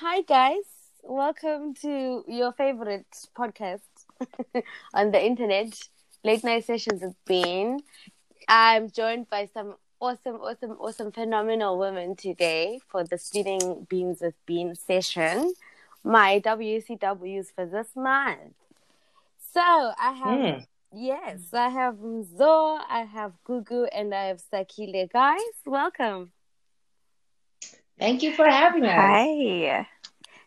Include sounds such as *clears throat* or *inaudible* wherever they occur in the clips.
Hi, guys. Welcome to your favorite podcast *laughs* on the internet, Late Night Sessions with Bean. I'm joined by some awesome, awesome, awesome, phenomenal women today for the Spinning Beans with Bean session, my WCWs for this month. So I have, Mm. yes, I have Zo, I have Gugu, and I have Sakile. Guys, welcome. Thank you for having us. Hi.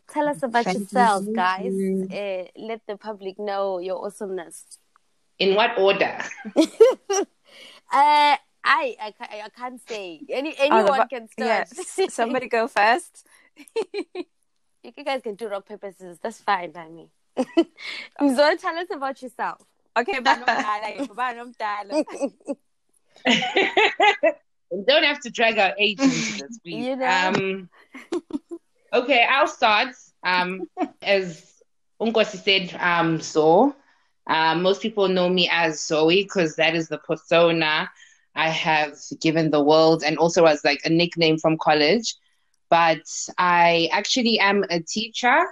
Tell us about Thank yourselves, you. guys. Uh, let the public know your awesomeness. In what order? Uh, I, I, I can't say. Any Oh, the anyone can Yeah, start. somebody go first. you guys can do rock paper scissors. That's fine by me. Zoe, tell us about yourself. Okay, banomdala, banomdala. We don't have to drag our age into *laughs* this, please. You know. Um, okay, I'll start. Um, *laughs* as Unkwasi said, um, so um, most people know me as Zoe because that is the persona I have given the world, and also as like a nickname from college. But I actually am a teacher,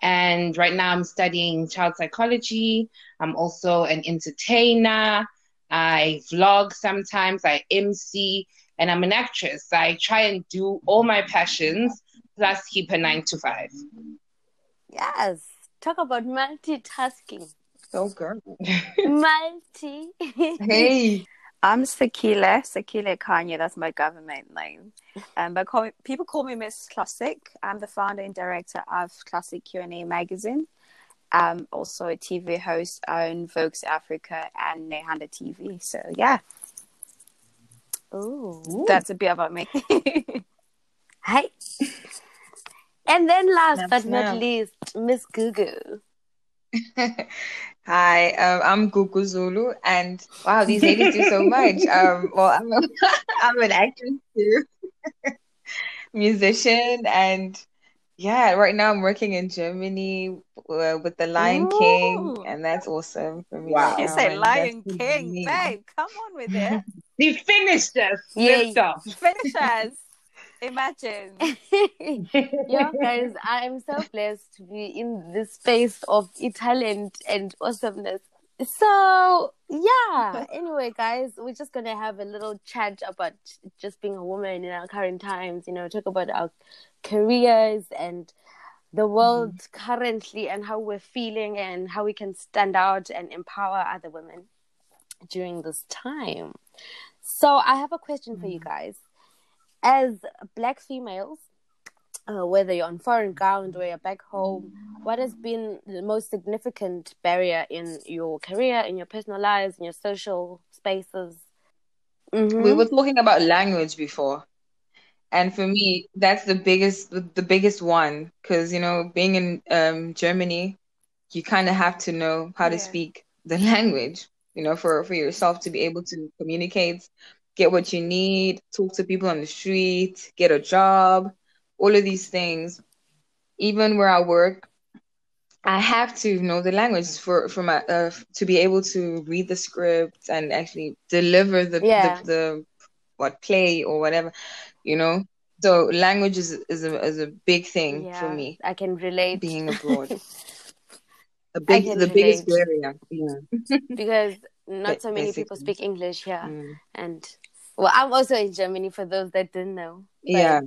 and right now I'm studying child psychology. I'm also an entertainer. I vlog sometimes, I MC, and I'm an actress. I try and do all my passions plus keep a nine to five. Yes. Talk about multitasking. So girl. *laughs* Multi. Hey. I'm Sakile, Sakile Kanye. That's my government name. Um, but call, people call me Miss Classic. I'm the founder and director of Classic Q&A magazine. I'm also a TV host on Vogue's Africa and Nehanda TV. So yeah, Ooh. that's a bit about me. *laughs* Hi. And then last Snap, but not snap. least, Miss Gugu. *laughs* Hi, um, I'm Gugu Zulu, and wow, these ladies do so much. *laughs* Um, well, I'm, a, I'm an actress too, musician, and yeah, right now I'm working in Germany uh, with the Lion Ooh. King, and that's awesome for me. Wow. right you now, say Lion that's King, me. babe. Come on with it. *laughs* He finished us. Yeah. Lift off. Finish us. *laughs* Imagine. *laughs* yeah, guys, I'm so blessed to be in this space of talent and awesomeness. So, yeah, *laughs* anyway, guys, we're just going to have a little chat about just being a woman in our current times, you know, talk about our careers and the mm-hmm. world currently and how we're feeling and how we can stand out and empower other women during this time. So, I have a question for you mm-hmm. guys. As black females, uh, whether you're on foreign ground or you're back home, what has been the most significant barrier in your career, in your personal lives, in your social spaces? Mhm. We were talking about language before. And for me, that's the biggest the, biggest one because you know, being in um Germany, you kind of have to know how to speak the *laughs* language, you know, for for yourself to be able to communicate, get what you need, talk to people on the street, get a job, all of these things. Even where I work, I have to know the language for for my uh, to be able to read the script and actually deliver the Yeah. the, the what play or whatever, you know. So language is is a is a big thing for me I can relate being abroad. *laughs* A big the biggest relate. barrier. Yeah. *laughs* because not so many people speak English here. Mm. And well, I'm also in Germany for those that didn't know. Yeah.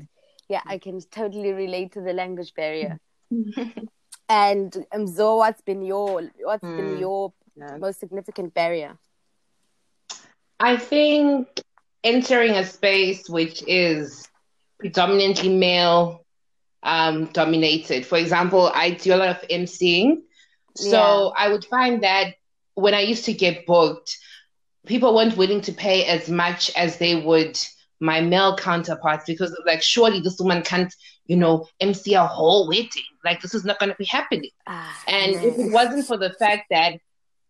Yeah, I can totally relate to the language barrier. *laughs* And um, Zo, what's been your what's been Mm. your Yeah. most significant barrier? I think entering a space which is predominantly male um, dominated. For example, I do a lot of emceeing. So I would find that when I used to get booked, people weren't willing to pay as much as they would my male counterparts because like surely this woman can't, you know, MC a whole wedding. Like this is not gonna be happening. Ah, And man. if it wasn't for the fact that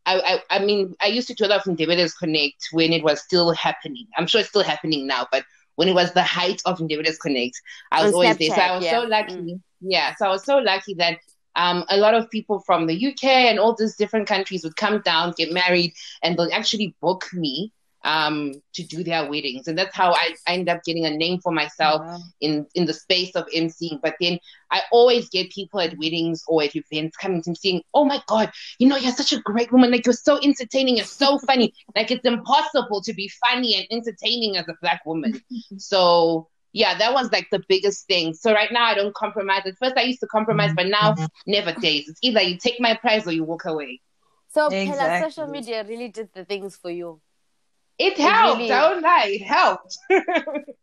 I, I, I mean, I used to do a lot of Individuals Connect when it was still happening. I'm sure it's still happening now, but when it was the height of Individuals Connect, I was On always there. So I was yeah. so lucky. Mm. Yeah, so I was so lucky that um, a lot of people from the UK and all these different countries would come down, get married, and they'll actually book me um, to do their weddings, and that's how I, I end up getting a name for myself Wow. in in the space of emceeing. But then I always get people at weddings or at events coming to me saying, "Oh my god, you know you're such a great woman. Like you're so entertaining. You're so *laughs* funny. like it's impossible to be funny and entertaining as a black woman." *laughs* so yeah, that was like the biggest thing. So right now I don't compromise. At first I used to compromise, but now never days. It's either you take my prize or you walk away. So Exactly. social media really did the things for you. It helped. really- Don't lie. It helped. *laughs*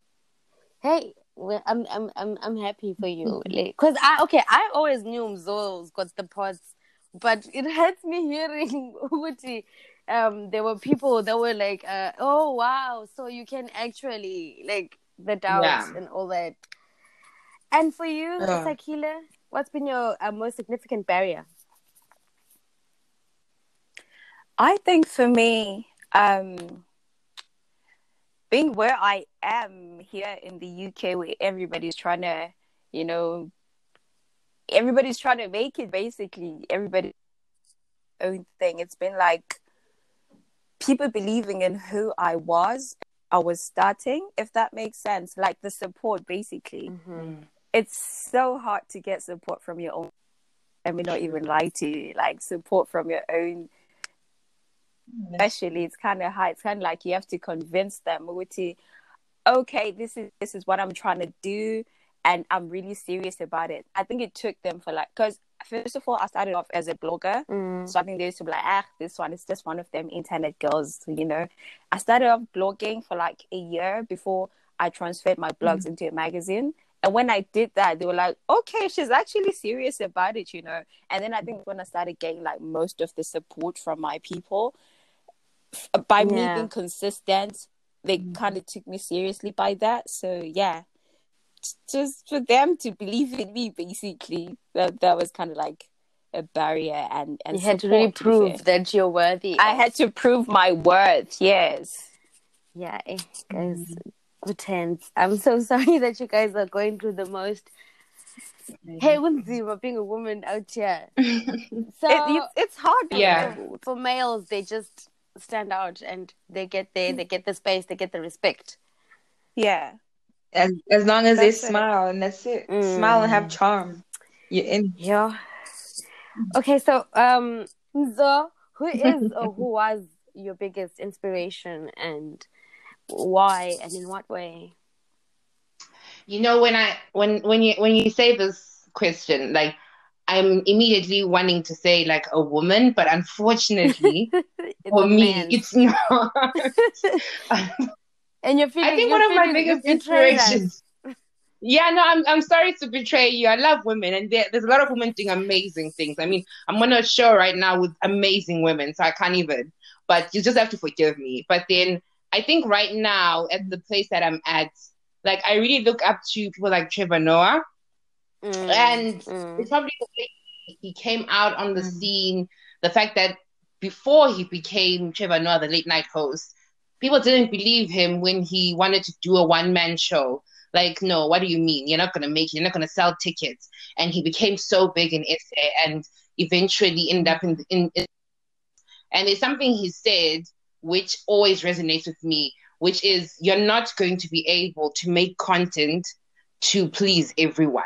Hey, well, I'm I'm I'm I'm happy for you. *laughs* Like, cause I okay, I always knew Mzo's got the pots, but it hurts me hearing *laughs* Uti. Um, there were people that were like, uh, "Oh wow, so you can actually like the doubts Yeah. and all that." And for you, Yeah. Sakila, what's been your uh, most significant barrier? I think for me, um, being where I am here in the UK, where everybody's trying to, you know, everybody's trying to make it. Basically, everybody own thing. It's been like people believing in who I was. I was starting, if that makes sense. Like the support, basically Mm-hmm. it's so hard to get support from your own I mean not even lie to you, like support from your own especially it's kinda hard it's kinda like you have to convince them to okay, this is this is what I'm trying to do and I'm really serious about it. I think it took them for like because first of all I started off as a blogger. Mm. So I think they used to be like, ah, this one is just one of them internet girls, you know. I started off blogging for like a year before I transferred my blogs into a magazine. And when I did that, they were like, okay, she's actually serious about it, you know. And then I think when I started getting like most of the support from my people, by me being consistent, they kind of took me seriously by that. So yeah, just for them to believe in me, basically, that that was kind of like a barrier and and You had to really prove that you're worthy. I had to prove my worth. Yes. Yeah, eh, guys, good hands. I'm so *laughs* sorry that you guys are going through the most. Hey, Winzima, being a woman out here. *laughs* So It, it's, it's hard. Yeah. for males, they just stand out and they get there, they get the space, they get the respect. Yeah. As as long as That's they it. smile and that's it. Mm. Smile and have charm. You're in. Yeah. Okay, so um, so who is or who *laughs* was your biggest inspiration and why and in what way? You know, when I when when you when you say this question, like I'm immediately wanting to say like a woman, but unfortunately *laughs* for me, man. it's not. *laughs* and you're feeling. I think one of my biggest you've betrayed us. inspirations. Yeah, no, I'm I'm sorry to betray you. I love women, and there, there's a lot of women doing amazing things. I mean, I'm on a show right now with amazing women, so I can't even. But you just have to forgive me. But then I think right now at the place that I'm at, like I really look up to people like Trevor Noah, Mm, and mm. it's probably the way he came out on the Mm. scene. The fact that before he became Trevor Noah, the late night host, people didn't believe him when he wanted to do a one man show. Like, no, what do you mean? You're not gonna make it. You're not gonna sell tickets. And he became so big in SA and eventually ended up in, in, in and there's something he said which always resonates with me, which is you're not going to be able to make content to please everyone.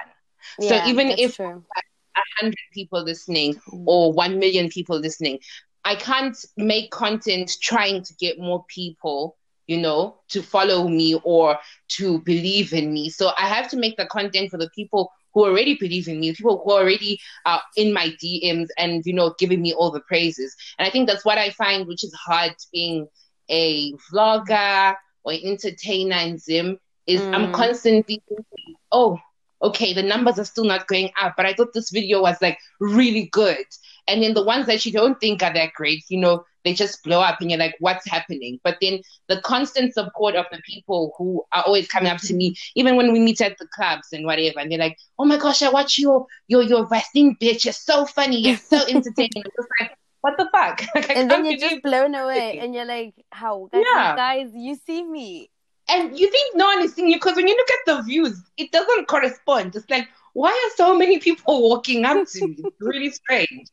So even if true. a hundred people listening or one million people listening. I can't make content trying to get more people, you know, to follow me or to believe in me. So I have to make the content for the people who already believe in me, people who already are in my DMs and, you know, giving me all the praises. And I think that's what I find, which is hard being a vlogger or entertainer in Zim, is I'm Mm. constantly thinking, oh, okay, the numbers are still not going up, but I thought this video was like really good. And then the ones that you don't think are that great, you know, they just blow up and you're like, what's happening? But then the constant support of the people who are always coming up to me, even when we meet at the clubs and whatever, and they're like, oh my gosh, I watch your your your Vaseline bitch, you're so funny, you're so *laughs* entertaining. I'm just like, what the fuck? *laughs* Like, And then you're just blown away, and you're like, "How, guys, Yeah. guys you see me?" And you think no one is seeing you because when you look at the views, it doesn't correspond. It's like, why are so many people *laughs* walking up to me? It's really strange.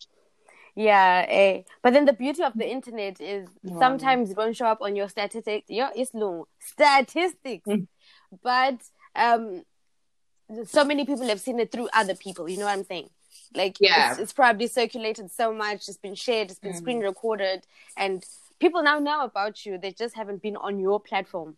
Yeah, eh. But then the beauty of the internet is sometimes it won't show up on your statistics. Your islung statistics, Mm. but um, so many people have seen it through other people. You know what I'm saying? Like, Yeah. it's, it's probably circulated so much. It's been shared. It's been Mm. screen recorded, and people now know about you. They just haven't been on your platform.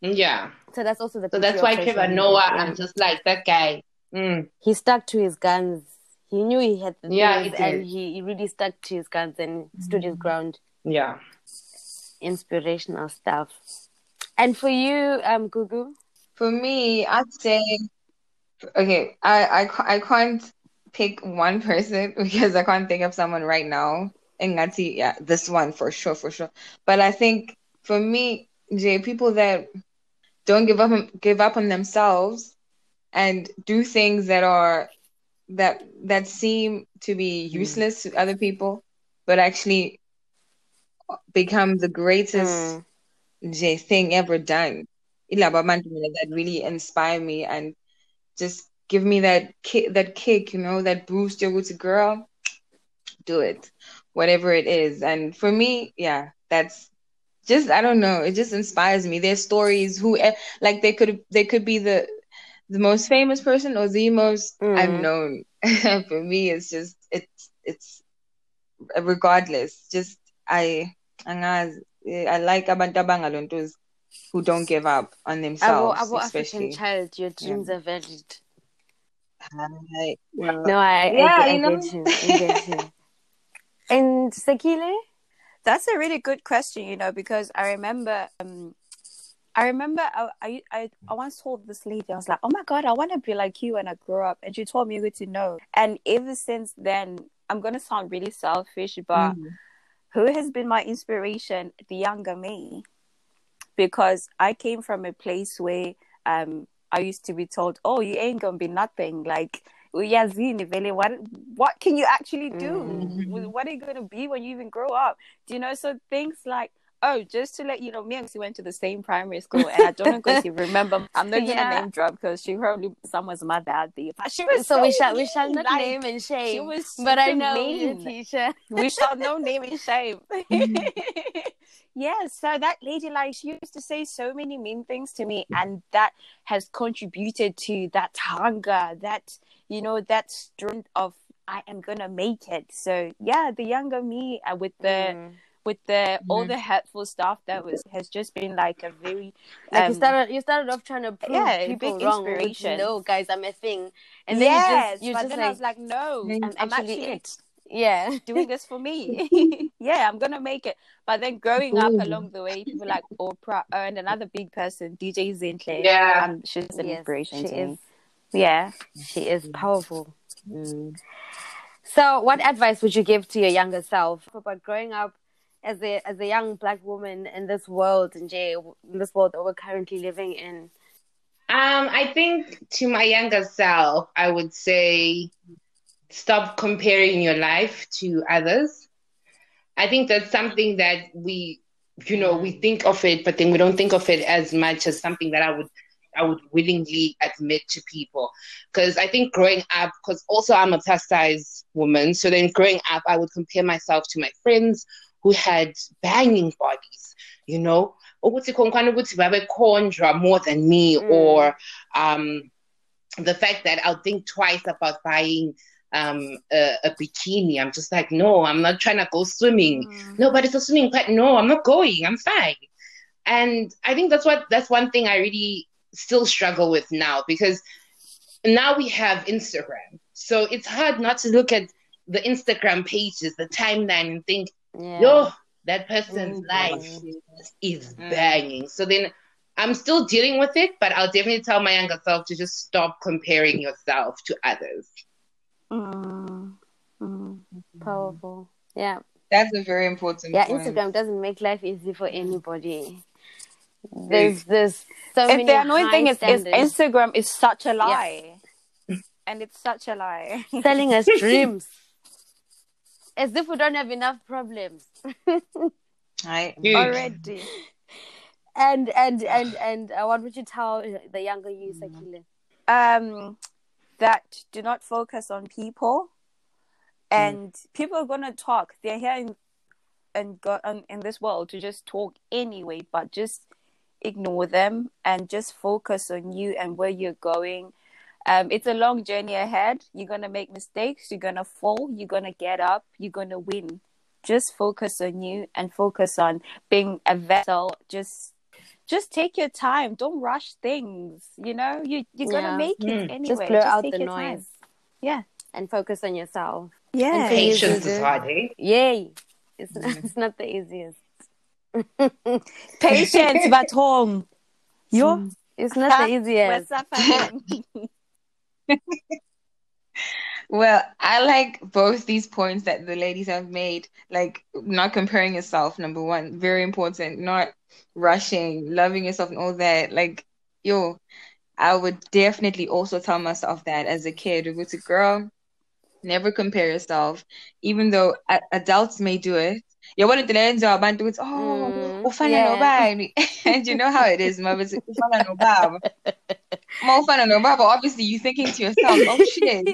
Yeah. So that's also the. So that's why social Trevor media. Noah, I'm just like that guy. Mm. he stuck to his guns. He knew he had the Yeah, things he and he, he really stuck to his guns and stood his ground. Yeah. Inspirational stuff. And for you, um, Gugu, For me, I'd say, okay, I, I, I can't pick one person *laughs* because I can't think of someone right now. And that's yeah, this one for sure, for sure. But I think for me, Jay, people that don't give up on, give up on themselves and do things that are that that seem to be mm. useless to other people, but actually become the greatest mm. J thing ever done. That really inspire me and just give me that kick, that kick, you know, that boost. You're with a girl, do it, whatever it is. And for me, yeah, that's just I don't know. It just inspires me. Their stories, who eh, like they could they could be the the most famous person or the most Mm. unknown. *laughs* for me, it's just it's it's regardless. Just I eh, I like abantu abangalontos who don't give up on our, themselves, our African especially. child, your dreams are valid. Hi. Well, No, I, Yeah, I, I, you know. get you. I get you. *laughs* and Sakile? That's a really good question, you know, because I remember, um, I remember I, I, I, I once told this lady, I was like, oh my God, I want to be like you when I grow up. And she told me good to know. And ever since then, I'm going to sound really selfish, but Mm. who has been my inspiration? The younger me. Because I came from a place where um, I used to be told, oh, you ain't going to be nothing. Like, uyazini vele what what can you actually do Mhm. what are you going to be when you even grow up do you know so things like oh just to let you know me and she went to the same primary school and i don't know if you remember *laughs* i'm not Yeah. gonna name drop because she probably someone's mother there but she was So so we shall we shall not like, name and shame. she was But I know teacher. we shall no name and shame. *laughs* Mhm. yes, so that lady, like, she used to say so many mean things to me, and that has contributed to that hunger, that you know, that strength of I am gonna make it. So yeah, the younger me uh, with the Mm. with the all Mhm. the hurtful stuff that was has just been like a very Like you um, started, you started off trying to prove yeah, people big wrong. with. No, guys, I'm a thing, and then yes, you just, you but just then like, I was like, no. I'm, I'm actually actually it. yeah, doing this for me. *laughs* *laughs* yeah, I'm gonna make it. But then growing up along the way, people like Oprah and another big person, DJ Zinhle. Yeah. um, she's an Yes, inspiration she to is. Yeah. she is powerful. So, what advice would you give to your younger self about growing up as a as a young black woman in this world in Jay, in this world that we're currently living in? Um, I think to my younger self, I would say stop comparing your life to others. I think that's something that we, you know, we think of it, but then we don't think of it as much as something that I would, I would willingly admit to people. Because I think growing up, because also I'm a plus size woman, so then growing up, I would compare myself to my friends who had banging bodies, you know, ukuthi konkwani ukuthi babekhonjwa more than me Mm. or um the fact that I'll think twice about buying um a, a bikini. I'm just like, no, I'm not trying to go swimming. No, but it's a swimming part. No, I'm not going. I'm fine. And I think that's what that's one thing I really still struggle with now because now we have Instagram. So it's hard not to look at the Instagram pages, the timeline and think, Yeah. yo, that person's Mm. life is Mm. banging. So then I'm still dealing with it, but I'll definitely tell my younger self to just stop comparing yourself to others. Mm. Mm. Powerful. Yeah. That's a very important Yeah, point. Instagram doesn't make life easy for anybody. There's this. so If many the annoying thing is, is. Instagram is such a lie. And it's such a lie. selling us *laughs* dreams. As if we don't have enough problems. *laughs* Right? Already. And and and and uh, what would you tell the younger you, Sakile? Um, that do not focus on people. and people are gonna talk. They're here in and go in, in this world to just talk anyway, but just ignore them and just focus on you and where you're going. Um, it's a long journey ahead. You're gonna make mistakes. You're gonna fall. You're gonna get up. You're gonna win. Just focus on you and focus on being a vessel. Just, just take your time. Don't rush things. You know, you you're gonna Yeah. make it Mm. anyway. Just blur out the noise time. Yeah, and focus on yourself. yeah. And Patience is hard, eh? Yay! It's not, *laughs* it's not the easiest. *laughs* Patience, but home. Yo, It's not the easiest. *laughs* Well, I like both these points that the ladies have made. Like not comparing yourself, number one, very important. Not rushing, loving yourself and all that. Like, yo, I would definitely also tell myself that as a kid. If it's a girl, never compare yourself. Even though adults may do it. You want to abantu it's oh Mm, ufana yeah. nobani. *laughs* and you know how it is, mother. Ufana nobaba. Ma ufana nobaba. Obviously, you're thinking to yourself, oh shit.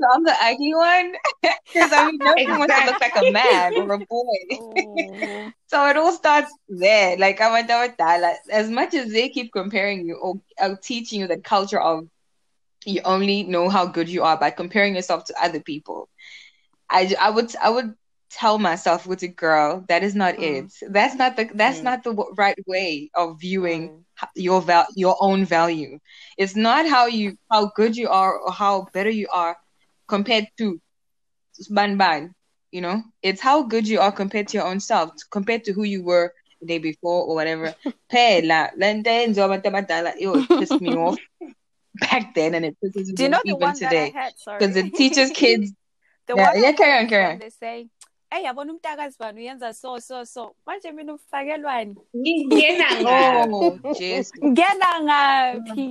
So I'm the ugly one *laughs* because I mean, nobody wants to look like a man or a boy. *laughs* So it all starts there. Like I went with that. Like, as much as they keep comparing you or, or teaching you the culture of you only know how good you are by comparing yourself to other people. I, I would I would tell myself with a girl that is not Mm. it. That's not the that's Mm. not the w- right way of viewing Mm. your val your own value. It's not how you how good you are or how better you are compared to ban ban. You know, it's how good you are compared to your own self, compared to who you were the day before or whatever. *laughs* Phela, le nto eyenziwa abantu abadala, yo, it pissed me off *laughs* back then, and it pisses me Do you know off even one that I today because it teaches *laughs* kids. the Yeah, one yeah, carry on, carry on. They say, "Hey, yabona umntakazi bani uyenza so so so." Manje mina ufakelwani? Ngingena *laughs* ngaphi? Oh, jeez. Ngena ngaphi?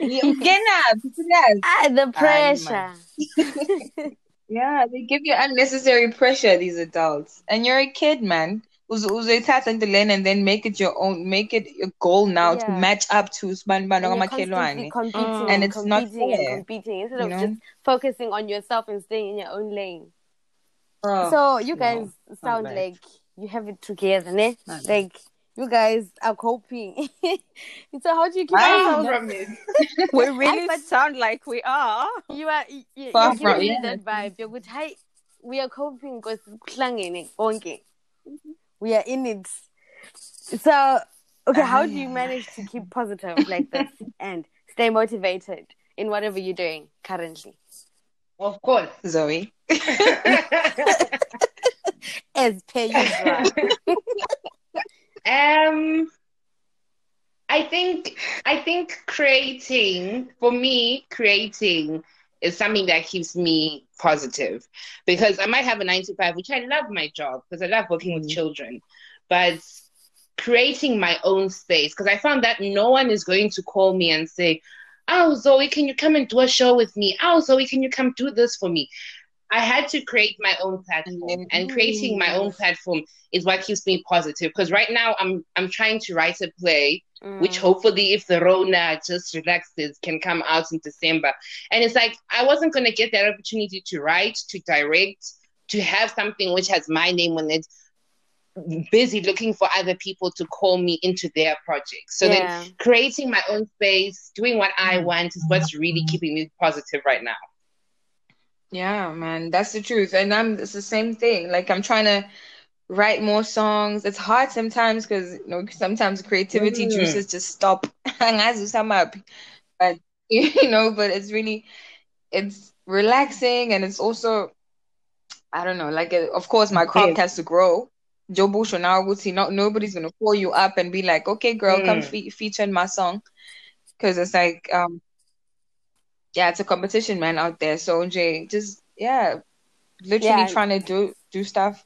Ngena, serious. Ah, the pressure. *laughs* Yeah, they give you unnecessary pressure, these adults. And you're a kid, man. Uze uzayithatha into lane and then make it your own, make it a goal now to match up to Spanbano And you're constantly competing Mm. and, And it's not competing fair, and competing instead you of know? just focusing on yourself and staying in your own lane. Oh, so you guys not sound bad. like you have it together, ne? Not. Like you guys are coping. *laughs* so how do you keep I yourself? From it. *laughs* We really sound like we are. You are you, you- Far you're giving from- me yeah. that vibe. You're good. Hi, we are coping because kuhlangene konke. We are in it. So okay, how do you ah. manage to keep positive like this *laughs* and stay motivated in whatever you're doing currently? Of course. Zoe. *laughs* As per usual. Um, I think I think creating for me, creating is something that keeps me positive because I might have a nine to five, which I love my job because I love working with Mhm. children, but creating my own space because I found that no one is going to call me and say, "Oh, Zoe, can you come and do a show with me? Oh, Zoe, can you come do this for me?" I had to create my own platform, and creating my own platform is what keeps me positive. Because right now, I'm I'm trying to write a play, which Mm. hopefully, if the Rona just relaxes, can come out in December. And it's like I wasn't gonna get that opportunity to write, to direct, to have something which has my name on it. Busy looking for other people to call me into their projects. So then creating my own space, doing what I Mm. want is what's really keeping me positive right now. Yeah, man, that's the truth. And I'm it's the same thing. Like I'm trying to write more songs. It's hard sometimes because you know sometimes creativity Mm. juices just stop. *laughs* Angazi sum up. But *laughs* you know, but it's really it's relaxing and it's also I don't know, like uh, of course my craft has to grow. Joe Bush now would see not nobody's gonna call you up and be like, okay, girl, come Mm. fe- feature in my song, because it's like, um, yeah, it's a competition, man, out there. So Jay, just yeah, literally Yeah. trying to do do stuff,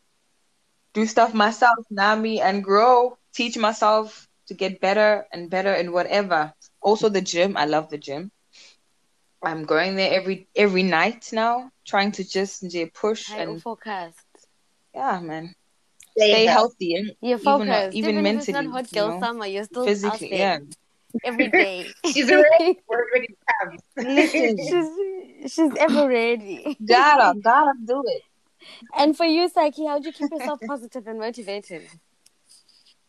do stuff myself, Nami, and grow, teach myself to get better and better in whatever. Also the gym, I love the gym. I'm going there every every night now, trying to just Jay, push High and focused. yeah, man, Stay stay healthy. healthy and You're even uh, focused. even Even, if it's mentally, not hot you girl know, summer, you're still physically, out yeah. every *laughs* day. She's ready. *laughs* We're ready to. She's, She's ever ready. *laughs* Gotta, gotta do it. And for you, Psyche, how do you keep yourself positive and motivated?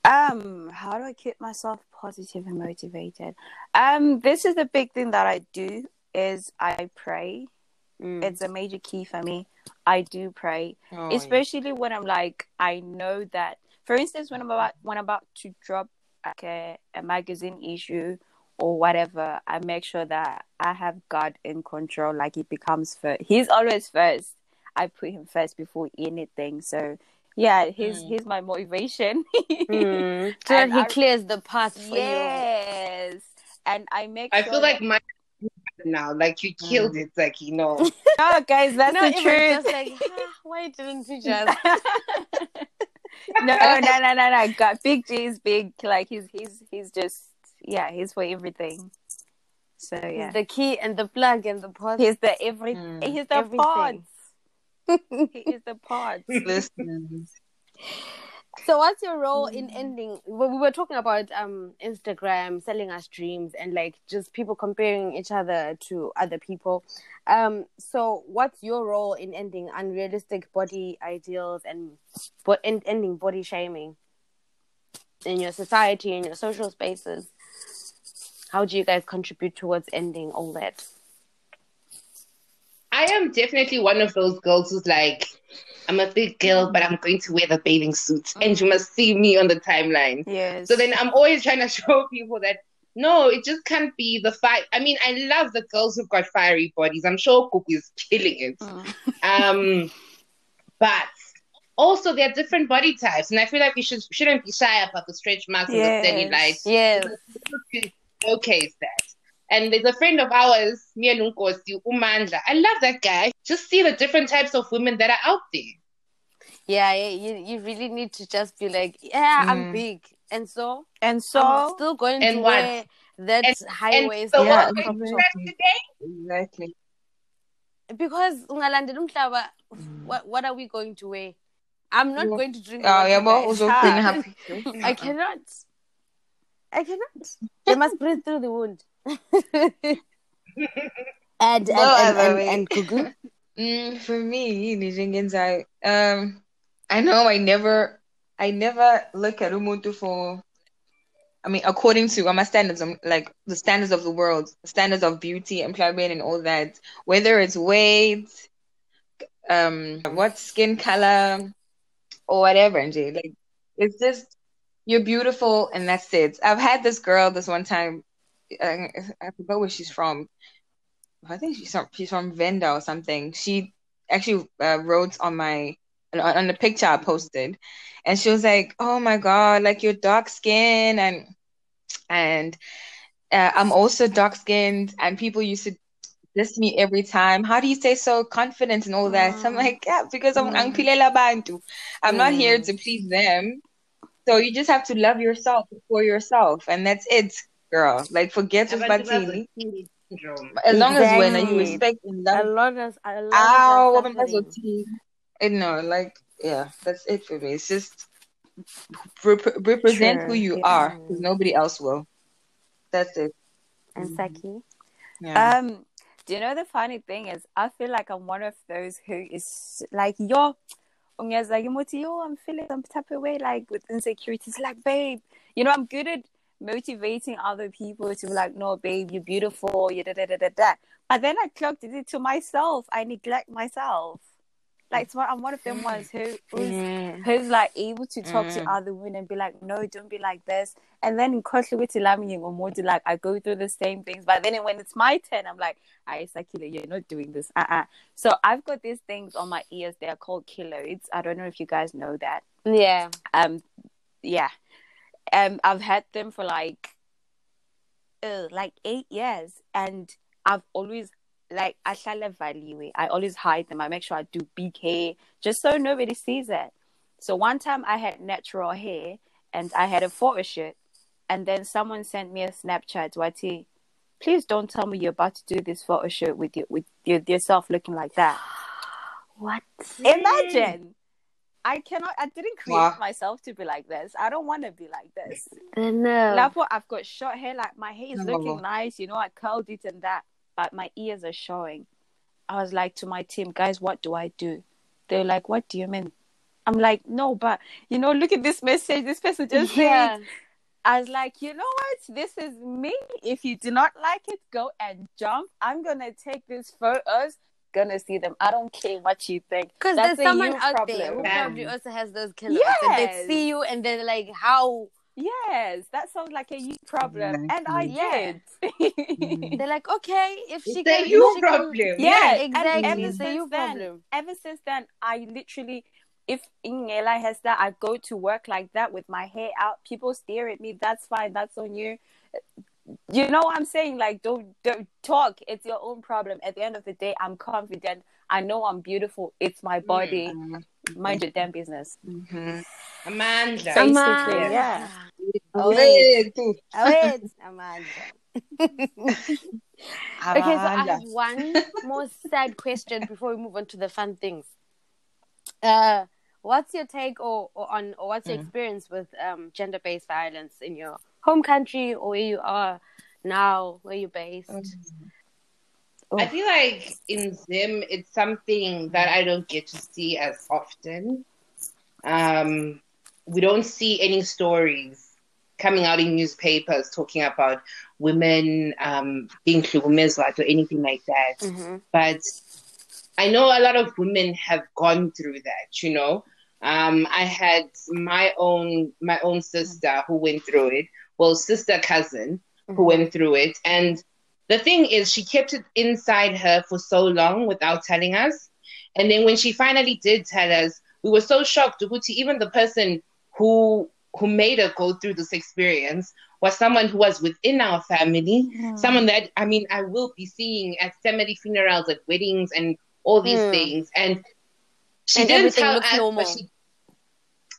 Um, how do I keep myself positive and motivated? Um, this is the big thing that I do is I pray. Mm. It's a major key for me. I do pray, Oh, yeah. especially when I'm like I know that. For instance, when I'm about when I'm about to drop like a, a magazine issue or whatever, I make sure that I have God in control. Like he becomes first. He's always first. I put him first before anything. So yeah, he's Mm. he's my motivation. Mm. *laughs* So And he I- clears the path for you. yes, and I make. I sure feel like my now, like you killed it, like you know. no, guys, that's No, the truth. just like, ah, *laughs* why didn't you *laughs* just? no, no, no, no, no. God, Big G is big. Like he's he's he's just yeah, he's for everything. So yeah, He's the key and the plug and the pot. he's the every Mm. he's the Everything. pods. *laughs* he is the pods. Listen. So, what's your role in ending? Well, we were talking about um Instagram selling us dreams and like just people comparing each other to other people. Um, so what's your role in ending unrealistic body ideals and but in ending body shaming in your society in your social spaces? How do you guys contribute towards ending all that? I am definitely one of those girls who's like, I'm a big girl, but I'm going to wear the bathing suit, and you must see me on the timeline. Yes. So then I'm always trying to *laughs* show people that no, it just can't be the fight. I mean, I love the girls who've got fiery bodies. I'm sure Gugu is killing it. Mm. *laughs* Um, but also there are different body types, and I feel like we should shouldn't be shy about the stretch marks and the Yes. cellulite. Yes. showcase that. And there's a friend of ours, me and Unkosi, Umandla. I love that guy. Just see the different types of women that are out there. Yeah, yeah, you you really need to just be like, yeah, I'm Mm. big, and so and I'm so still going and to what? wear that And- high And waist so Yeah, what we're exactly. doing today, Exactly. because ungalandela umhlaba. What what are we going to wear? I'm not going to drink. Oh, water, yeah, but also couldn't *laughs* happy. I cannot. I cannot. They must breathe through the wound. *laughs* and and and, and, and. *laughs* Mm, for me, Nijingenza, um, I know I never, I never look at Umuntu for, I mean, according to my standards, um, like the standards of the world, standards of beauty, employment, and all that. Whether it's weight, um, what skin color, or whatever, NJ. Like, it's just you're beautiful, and that's it. I've had this girl this one time. I, I forgot where she's from. I think she's from she's from Venda or something. She actually uh, wrote on my on, on the picture I posted, and she was like, "Oh my god, like you're dark skin and and uh, I'm also dark skinned, and people used to diss me every time. How do you stay so confident and all that?" So I'm Mm. like, "Yeah, because I'm Mm. Bantu. I'm not here Mm. to please them. So you just have to love yourself for yourself, and that's it, girl. Like forget Abantu Batini. As long as when you Exactly. respect and A love lot of a lot Ow, of woman us are suffering. bazothini. And no, like yeah, that's it for me. It's just rep- represent who you yeah. are, because nobody else will. That's it. And Saki. Yeah. Um, do you know the funny thing is, I feel like I'm one of those who is like, yo, ungazi like, "Muti, yo, I'm feeling some type of way, like with insecurities. Like, babe, you know, I'm good at motivating other people to be like, no, babe, you're beautiful, you da da da da da. But then I clocked it to myself. I neglect myself. Like, one, I'm one of them ones who *sighs* who's Yeah. who's like able to talk to Mm. other women and be like, no, don't be like this. And then in Kotlewiti Lami or more to like I go through the same things. But then when it's my turn, I'm like, I Sakila, you're not doing this. Uh-uh. So I've got these things on my ears. They're called keloids. I don't know if you guys know that. Yeah. Um, yeah. Um, I've had them for like, uh, like eight years, and I've always like I shall value it. I always hide them. I make sure I do big hair just so nobody sees it. So one time I had natural hair and I had a photo shoot, and then someone sent me a Snapchat. Wati, please don't tell me you're about to do this photo shoot with you with your, yourself looking like that. What? Imagine. I cannot. I didn't create Wow. myself to be like this. I don't want to be like this. No. Lapo, I've got short hair. Like my hair is No. looking nice. You know, I curled it and that, but my ears are showing. I was like to my team, guys, what do I do? They're like, what do you mean? I'm like, no, but you know, look at this message. This person just yeah. said. I was like, you know what? This is me. If you do not like it, go and jump. I'm gonna take these photos. Gonna see them. I don't care what you think. Because there's someone out problem. there who probably also has those killers. Yes. And they see you and they're like, how Yes, that sounds like a you problem, and I yeah. did. *laughs* They're like, okay, if she it's can, you problem, can... yeah, exactly, and it's a you then, problem. Ever since then, I literally, if Ingela has that, I go to work like that with my hair out. People stare at me. That's fine. That's on you. You know what I'm saying? Like, don't don't talk. It's your own problem. At the end of the day, I'm confident. I know I'm beautiful. It's my body. Mm-hmm. Mind your damn business. Mm-hmm. Amanda. Basically, Amanda. yeah. Oh, wait. Oh, wait. Amanda. *laughs* *laughs* okay, so I have one *laughs* more sad question before we move on to the fun things. Uh, what's your take or, or on or what's your mm. experience with um, gender-based violence in your home country or where you are now, where you're based? Mm. I feel like in Zim, it's something that I don't get to see as often. Um, we don't see any stories coming out in newspapers talking about women um, being hlukumezwa or anything like that. Mm-hmm. But I know a lot of women have gone through that. You know, um, I had my own my own sister who went through it. Well, sister cousin mm-hmm. who went through it, and the thing is, she kept it inside her for so long without telling us. And then when she finally did tell us, we were so shocked. Even the person who who made her go through this experience was someone who was within our family, mm. someone that I mean I will be seeing at family funerals, at weddings, and all these mm. things. And she and didn't tell us, normal. but she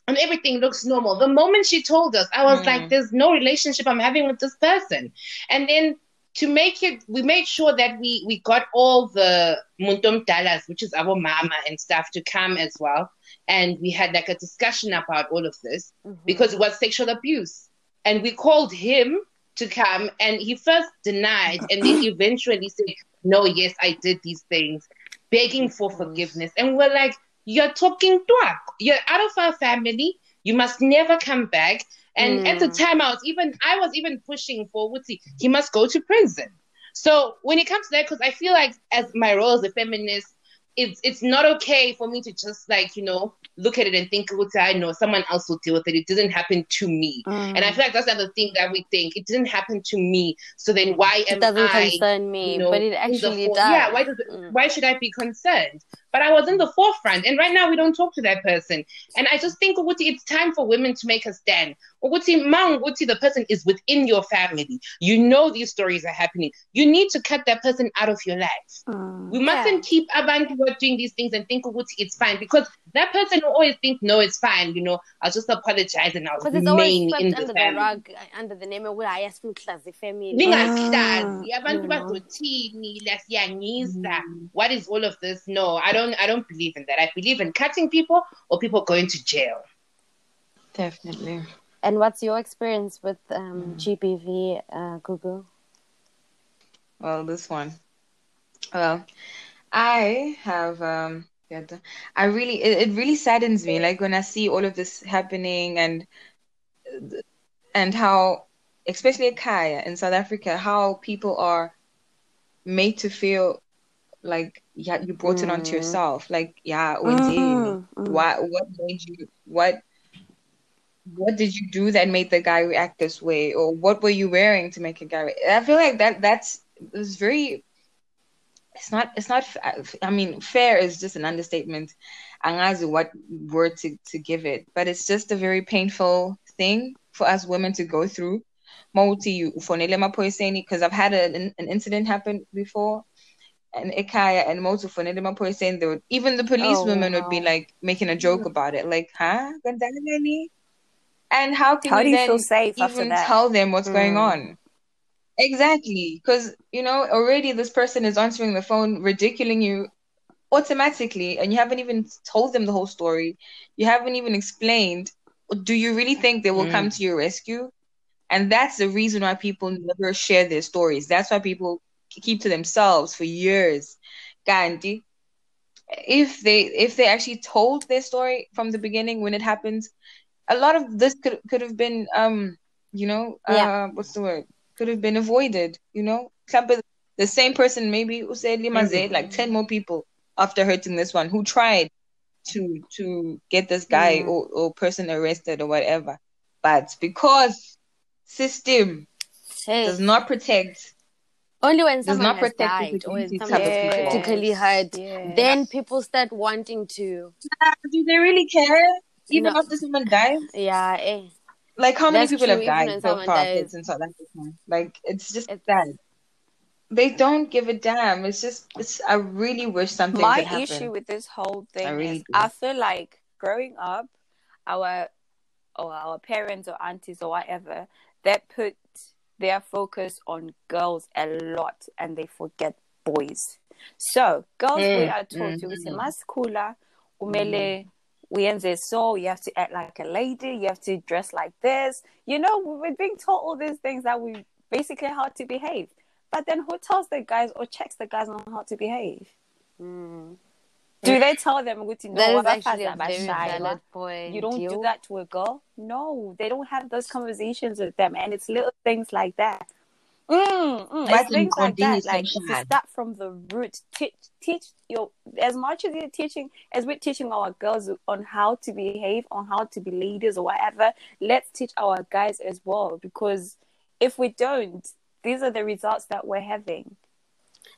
and everything looks normal. The moment she told us, I was mm. like, "There's no relationship I'm having with this person," and then to make it, we made sure that we we got all the muntom dalas, which is our mama and stuff, to come as well, and we had like a discussion about all of this mm-hmm. because it was sexual abuse, and we called him to come, and he first denied, and then eventually said, "No, yes, I did these things," begging for forgiveness, and we're like, "You're talking to us. You're out of our family. You must never come back." And mm. at the mm. time, I was even I was even pushing for Woodsy. He must go to prison. So when it comes to that, because I feel like as my role as a feminist, it's it's not okay for me to just like you know look at it and think, "What I know, someone else will deal with it. It didn't happen to me." Mm. And I feel like that's another thing that we think it didn't happen to me. So then why am it doesn't I, concern me? You know, but it actually does. Yeah, why does it, mm. why should I be concerned? But I was in the forefront, and right now we don't talk to that person. And I just think, Uguti, it's time for women to make a stand. Uguti, Mang Uguti, the person is within your family. You know these stories are happening. You need to cut that person out of your life. Mm, we mustn't yeah. keep abantu doing these things and think, Uguti, it's fine. Because that person will always think, no, it's fine. You know, I'll just apologize and I'll remain in the under family. the rug, under the name of what I ask the family. Ningahlazi abantu bazothini lasiyangisa. What is all of this? No, I don't don't I don't believe in that. I believe in cutting people or people going to jail. Definitely. And what's your experience with um, GBV, uh, Gugu? Well, this one. Well, I have um, yeah, I really it, it really saddens me like when I see all of this happening and and how especially Kaya in South Africa how people are made to feel like yeah you brought mm. it onto mm. yourself like yeah mm-hmm. what what made you what what did you do that made the guy react this way or what were you wearing to make a guy re- i feel like that that's it's very it's not it's not i mean fair is just an understatement angazi what word to, to give it but it's just a very painful thing for us women to go through multi because i've had a, an, an incident happen before and Ikaya and Motu for Nidima saying they would even the police oh, women wow. would be like making a joke about it, like, huh? And how can how you, you then feel safe even tell them what's mm. going on? Exactly. Because you know, already this person is answering the phone, ridiculing you automatically, and you haven't even told them the whole story. You haven't even explained. Do you really think they will mm. come to your rescue? And that's the reason why people never share their stories. That's why people keep to themselves for years. Gandhi, if they if they actually told their story from the beginning when it happens, a lot of this could could have been um you know uh Yeah. what's the word could have been avoided. You know, the same person maybe who said Limaze like ten more people after hurting this one who tried to to get this guy Mm. or, or person arrested or whatever, but because system Hey, does not protect only when someone not has died or when someone type is of people. critically hurt, Yes. then people start wanting to. do they really care even No. after someone dies? Yeah, eh. Like how many That's people true, have died so far dies. kids in South Africa? Like it's just It's- sad. They don't give a damn. It's just it's I really wish something my issue with this whole thing I really is do. I feel like growing up, our or our parents or aunties or whatever, that put their focus on girls a lot and they forget boys. So girls we Mm, are taught mm, ukuthi mm. Maskula kumele uyenze so you have to act like a lady you have to dress like this. You know we're being taught all these things that we basically how to behave. But then who tells the guys or checks the guys on how to behave? Mm. do they tell them ukuthi no That is actually a very valid point. you don't do that to a girl? No they don't have those conversations with them. And it's little things like that mm, mm, But it's things like that like to start from the root teach teach your as much as you're teaching as we're teaching our girls on how to behave on how to be leaders or whatever let's teach our guys as well because if we don't these are the results that we're having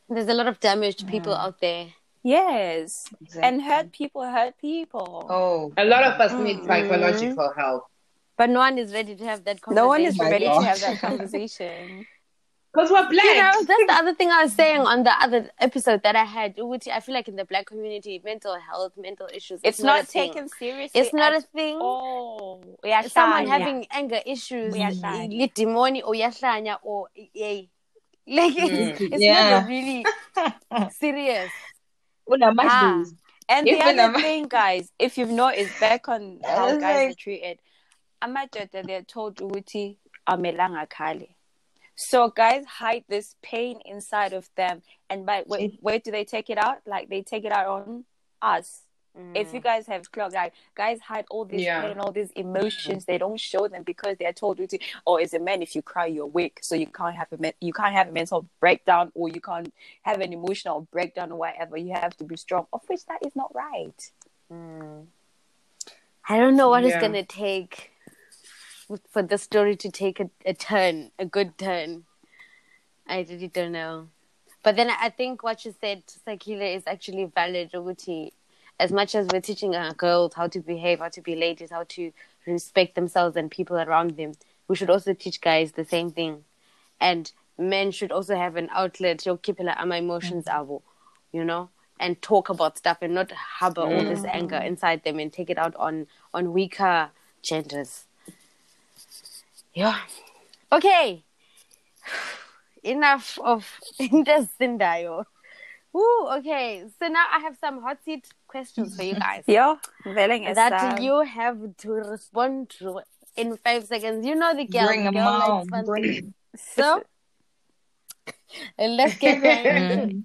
There's a lot of damaged people Mm. out there. yes Exactly. and hurt people hurt people Oh, A lot of us need Mm. psychological help But no one is ready to have that no one is ready God. to have that conversation *laughs* because we're black. You know, that's the *laughs* other thing I was saying on the other episode that I had. Which I feel like in the black community, mental health, mental issues, it's not a thing. taken seriously It's not a thing. all Someone Uyahlanya. having anger issues, Uyahlanya. le demoni or yahlanya or yay. *laughs* Like it's, it's Yeah. not really *laughs* serious. Ah. And the other thing, guys, if you've noticed back on how It's guys like- are treated, amadoda they're told ukuthi amelanga khale. So guys hide this pain inside of them, and by where, where do they take it out? Like they take it out on us. If you mm. guys have clock, like guys hide all this Yeah. pain, all these emotions, they don't show them because they're told to. Oh, as a man, if you cry, you're weak, so you can't have a men- you can't have a mental breakdown, or you can't have an emotional breakdown, or whatever. You have to be strong. Of which that is not right. Mm. I don't know what it's gonna take for the story to take a, a turn, a good turn. I really don't know. But then I think what you said, Sakila, is actually valid. Ukuthi, As much as we're teaching our girls how to behave, how to be ladies, how to respect themselves and people around them, we should also teach guys the same thing. And men should also have an outlet, your keep my emotions, mm-hmm. abo, you know, and talk about stuff and not harbor all this mm. anger inside them and take it out on on weaker genders. Yeah. Okay. Enough of *laughs* Indasindayo. Woo, okay. So now I have some hot seat questions for you guys Yeah, willing is that you have to respond to in five seconds. You know the girl. Bring the 'em girl likes fun Bring. So *laughs* let's get *laughs* right into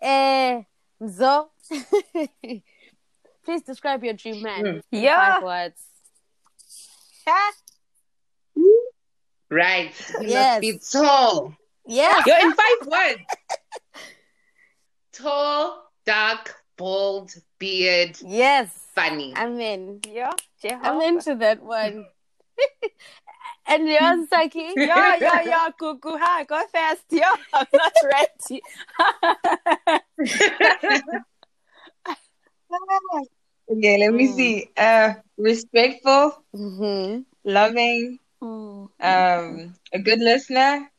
it. Uh, Zo, please describe your dream man. in Yeah. Five words. Right. *laughs* You Yes. must be tall. Yes. You're in five words. *laughs* tall, dark, bald, beard, Yes. funny. I'm in. yeah, I'm into that one. *laughs* and yours, Saki? yeah, yeah, yeah, Cuckoo, hi, go fast. Yeah, I'm not ready. Okay, let me Mm. see. Uh, respectful, Mm-hmm. loving, Mm. um, a good listener,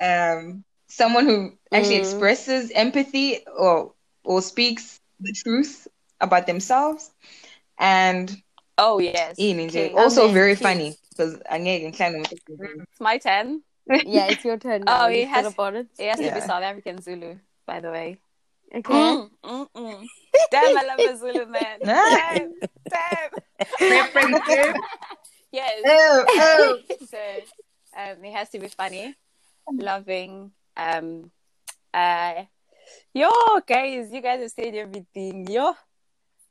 um, someone who actually Mm. expresses empathy or or speaks the truth about themselves, and Oh, yes. Ian is Okay. also Amen. very Please. funny because Angeke Nklang It's my turn. *laughs* Yeah, it's your turn. Oh, Now. it You has- thought about it. It has to be South African Zulu, by the way. Okay. Mm, mm, mm. Damn, I love the Zulu man. *laughs* Damn, damn. *laughs* Preferences. Yes. Oh, oh. *laughs* so um, it has to be funny, loving. Um, uh, Yo, guys, you guys have said everything. Yo.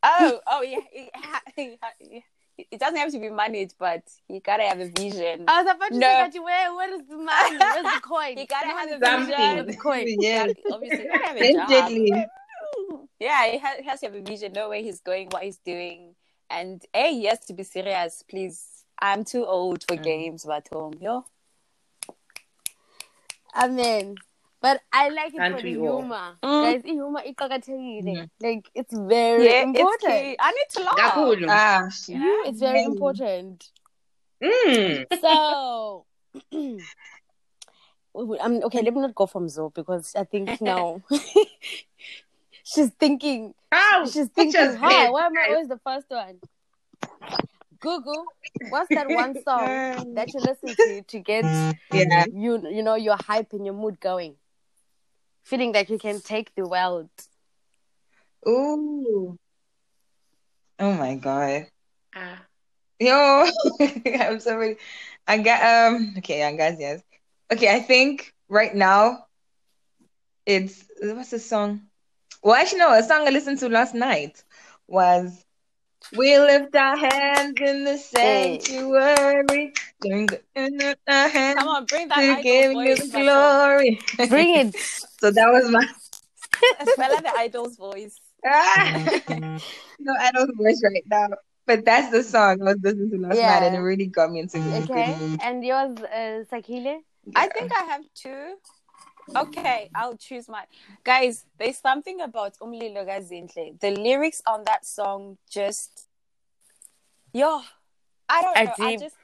Oh, oh yeah. It, *laughs* it, it, it doesn't have to be managed, but you gotta have a vision. I was about to No. say that you where where is the money? Where's the coin? You gotta have a Something. vision. the coin. Yeah, Obviously, you gotta have a job. definitely. Yeah, he has, he has to have a vision, know where he's going, what he's doing, and hey, he has to be serious. Please, I'm too old for Mm. games, but home, yo. Amen. But I like it Aren't for the humor. Mm. Guys, humor iqakathekile. Mhm. Like it's very Yeah, important. it's. I need to laugh. Ah. Yeah. It's very Yeah. important. Mm. So *clears throat* um, okay, let me not go from Zo because I think *laughs* now *laughs* she's thinking Oh, she's put thinking, your hi, why am I always the first one? Google, what's that one song *laughs* that you listen to to get Yeah. you you know your hype and your mood going? Feeling like you can take the world. Ooh. Oh my god. Ah. Yo, *laughs* I'm sorry. I got um. Okay, I guys, yes. Okay, I think right now it's what's the song? Well, actually, no. A song I listened to last night was "We Lift Our Hands in the Sanctuary." Doing the- in our hands Come on, bring that to idol give you voice. the glory. Bring it. *laughs* so that was my Bella the idol's voice. *laughs* no, I don't voice right now. But that's the song I was listening to last Yeah. night, and it really got me into a Okay. good. And yours, uh, Sakile? I think I have two. Okay, I'll choose my guys. There's something about Umlilo Gazintle. The lyrics on that song just, yo, I don't know. I just,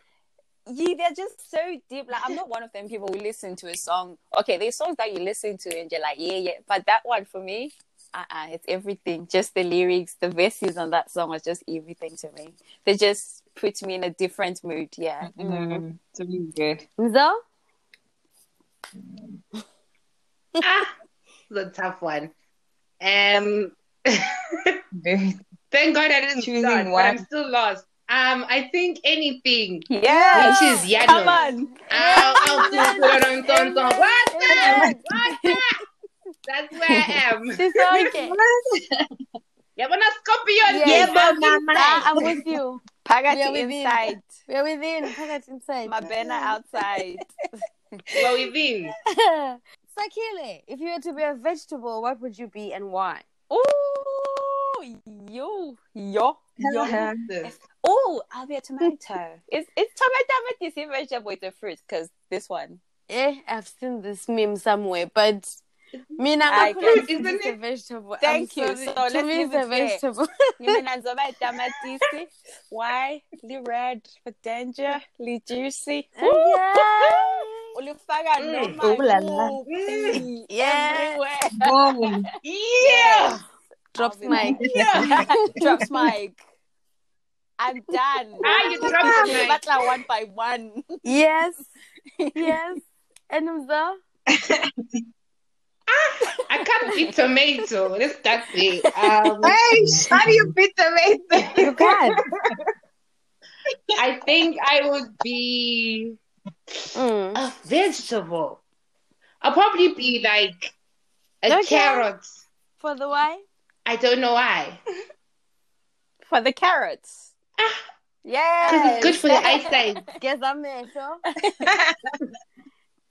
yeah, they're just so deep. Like I'm not one of them people who listen to a song. Okay, there's songs that you listen to and you're like, yeah, yeah. But that one for me, uh-uh, it's everything. Just the lyrics, the verses on that song was just everything to me. They just put me in a different mood. Yeah. Mm, it's really good. Nzo? Ah, it's a tough one. Um, Very *laughs* thank God I didn't Choosing start, but one. I'm still lost. Um, I think anything. Yeah. Which is Yano. Come on. Ow, ow, dun, dun, dun, dun, dun. What the? Amen. What the? That's where I am. *laughs* Sisonke. *laughs* Yeah, but not Scorpion. Yes. Yeah, but Ah, I'm with you. We are Pagati within. inside. We are within. Packet inside. Mabena outside. well, within. Sakile, if you were to be a vegetable, what would you be and why? Oh, yo, yo, yo. Oh, I'll be a tomato. *laughs* it's it's tomato but a DC vegetable with a fruit? Because this one. Eh, I've seen this meme somewhere, but Mina, I I guess. can Isn't it's a it? vegetable. Thank I'm you. sorry. So to let's me, leave it's a it there. vegetable. Mina nzoba tamatisi. Why? Li red for danger. Li juicy. Okay. Ulifaka Mm. Ooh la la. kuphi, Yeah. Boom. Yeah. Drops mic. *laughs* Yeah. Drops mic. I'm done. Ah, you dropped the mic. Batla one by one. Yes. *laughs* Yes. And Mzo? *laughs* I can't eat tomato. Let's start there. Um, Hey, how do you beat tomato? You can. I think I would be Mm. a vegetable. I'll probably be like a Okay. carrot. For the why? I don't know why. *laughs* For the carrots. Ah. Yeah. Because it's good for the *laughs* eyesight. Guess I'm sure. *laughs*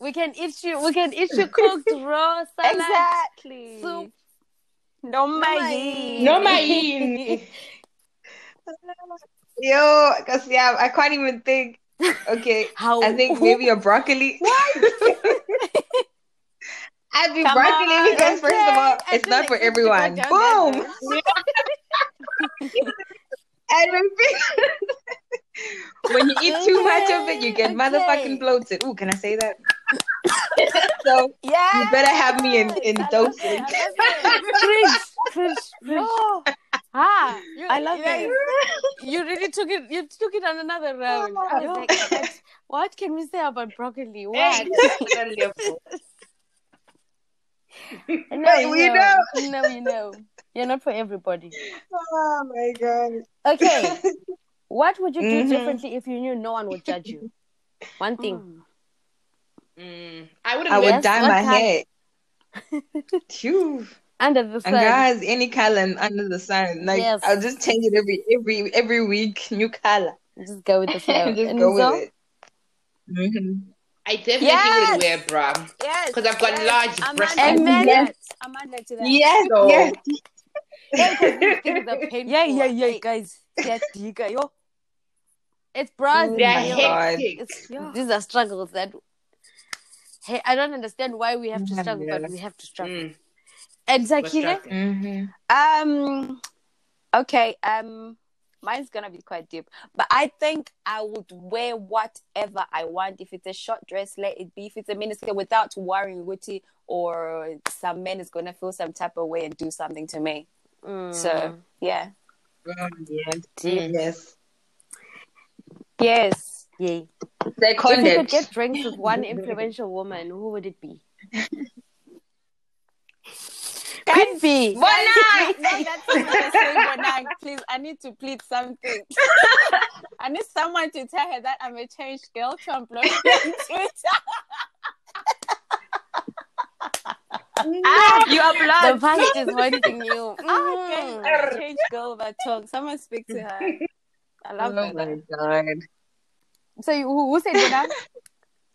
We can eat you. We can eat you cooked raw salad. Exactly. soup. No main. main. No main. Yo, because yeah, I can't even think. Okay, How? I think maybe a broccoli. *laughs* I'd be Come broccoli on, because first of all, it's I not for everyone. expect you to go down Boom. *laughs* And when, *laughs* when you eat too much of it, you get Okay. motherfucking bloated. Ooh, can I say that? so Yeah. you better have me in, in I love doses. it. I love it. Fridge, fridge, fridge. No. Ah, you, I love you, it. *laughs* You really took it. You took it on another round. I was no. like, what, what can we say about broccoli? What? Hey, that level. No, Hey, we know. No, you know. You're not for everybody. Oh my god. Okay. *laughs* What would you do Mhm. differently if you knew no one would judge you? One thing. Mm, I wouldn't I would Yes, dye my hair. *laughs* Phew. Under the sun. And guys, any color and under the sun. Like Yes. I'll just change it every every every week, new color. Just go with the *laughs* flow. just And go so- with it. hmm I definitely Yes! would wear bra. Yes. 'Cause I've got large I'm breasts. under And to. I'm under to that. Yes, So- yes. Yeah, because these things are painful. Yeah, yeah, yeah, guys. Yeah, you go. Yo. *laughs* It's bras. Oh They're my you know. God. hectic. It's, Yeah. These are struggles that. Hey, I don't understand why we have to struggle, Yeah. but we have to struggle. Mm, And we're Zakile, struggling. hmm Um. Okay. Um. Mine's gonna be quite deep, but I think I would wear whatever I want. If it's a short dress, let it be. If it's a miniskirt, without worrying Wuti or some man is gonna feel some type of way and do something to me. Mm. So yeah. yes. Deep. Yes. Yes. Yay. If you Seconded. could get drinks with one *laughs* influential woman, who would it be? *laughs* Could be. No, that's not what I Bonang. *laughs* Please, I need to plead something. *laughs* I need someone to tell her that I'm a changed girl to unblock *laughs* me on Twitter. Ah, you are The blood. past is haunting you. Okay, Mhm. I'm a changed girl by talk. Someone speak to her. I love Oh her. my god. So you, who, who said that?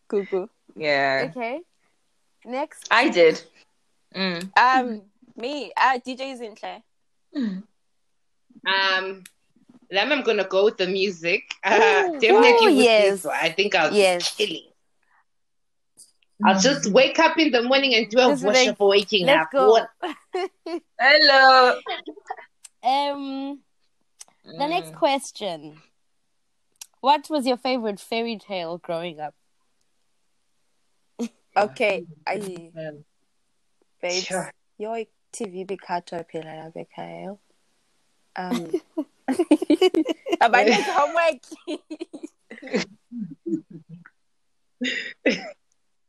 Cuckoo. Yeah. Okay. Next. I did. Mm. Um, me. Uh, DJ Zinhle. Um, then I'm gonna go with the music. Uh, Ooh. definitely Ooh, with yes. this one. I think I'll Yes. be chilling. I'll just wake up in the morning and do a Just like, worship for waking Let's up. go. What? *laughs* Hello. Um, the Mm. next question. What was your favorite fairy tale growing up? Okay. I, Mm. babes. Sure. Your TV bikato phela la bekhaya. Um. *laughs* Abanye homework.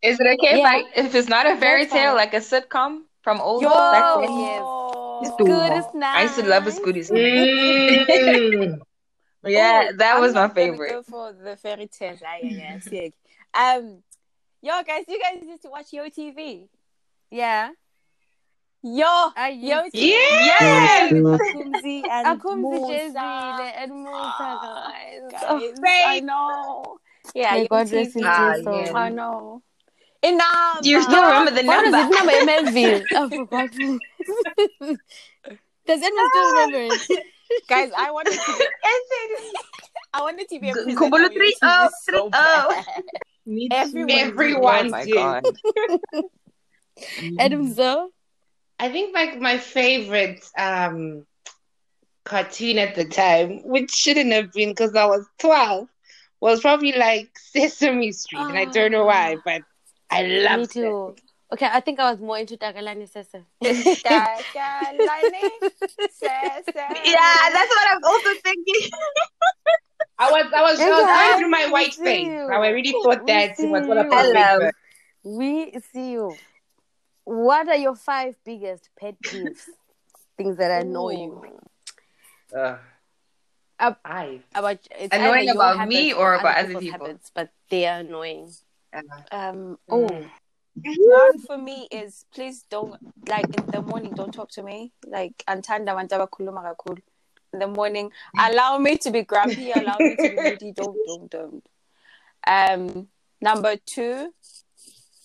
Is it okay Yeah. if, I, if it's not a fairy tale, like a sitcom from old Yo, back then? yes. Good cool. as nice. I used to love a Scooty Snap. Mm. *laughs* Yeah, Oh, that I'm was my favorite. Go for the fairy tales. Ah, yeah, yeah, sick. Um, yo, guys, you guys used to watch Yo TV. Yeah. Yo, I Yo used TV. Yes! Akhumzi and Akhumzi Musa. Jezile and Musa, guys. Guys, I know. Yeah, May Yo God rest in Ah, peace, I know. Enough. Do you still remember the What was number? it? Number Melville. *laughs* I forgot. Does anyone still remember it? Guys, I wanted to be, *laughs* I wanted to be a G- presenter Kubulu on Yo three oh, so three oh. *laughs* Everyone Everyone Oh my did. god. Adam Zo. I think like my favorite um cartoon at the time, which shouldn't have been because I was twelve, was probably like *laughs* Sesame Street, and I don't know why, but I Me loved it. Okay, I think I was more into Takalani Sese. *laughs* Takalani, Sese. Yeah, that's what I'm also thinking. *laughs* I was I was, I was going through my white see face. I really thought that was all you. about Hello. We see you. What are your five biggest pet *laughs* peeves? Things that annoy you. Bird. Uh, Up- I About it's Annoying about me or about other people's people? habits, but they are annoying. Um, oh one for me is please don't like in the morning don't talk to me like antanda abantu abakhuluma kakhulu in the morning allow me to be grumpy allow me to be moody don't don't don't um number two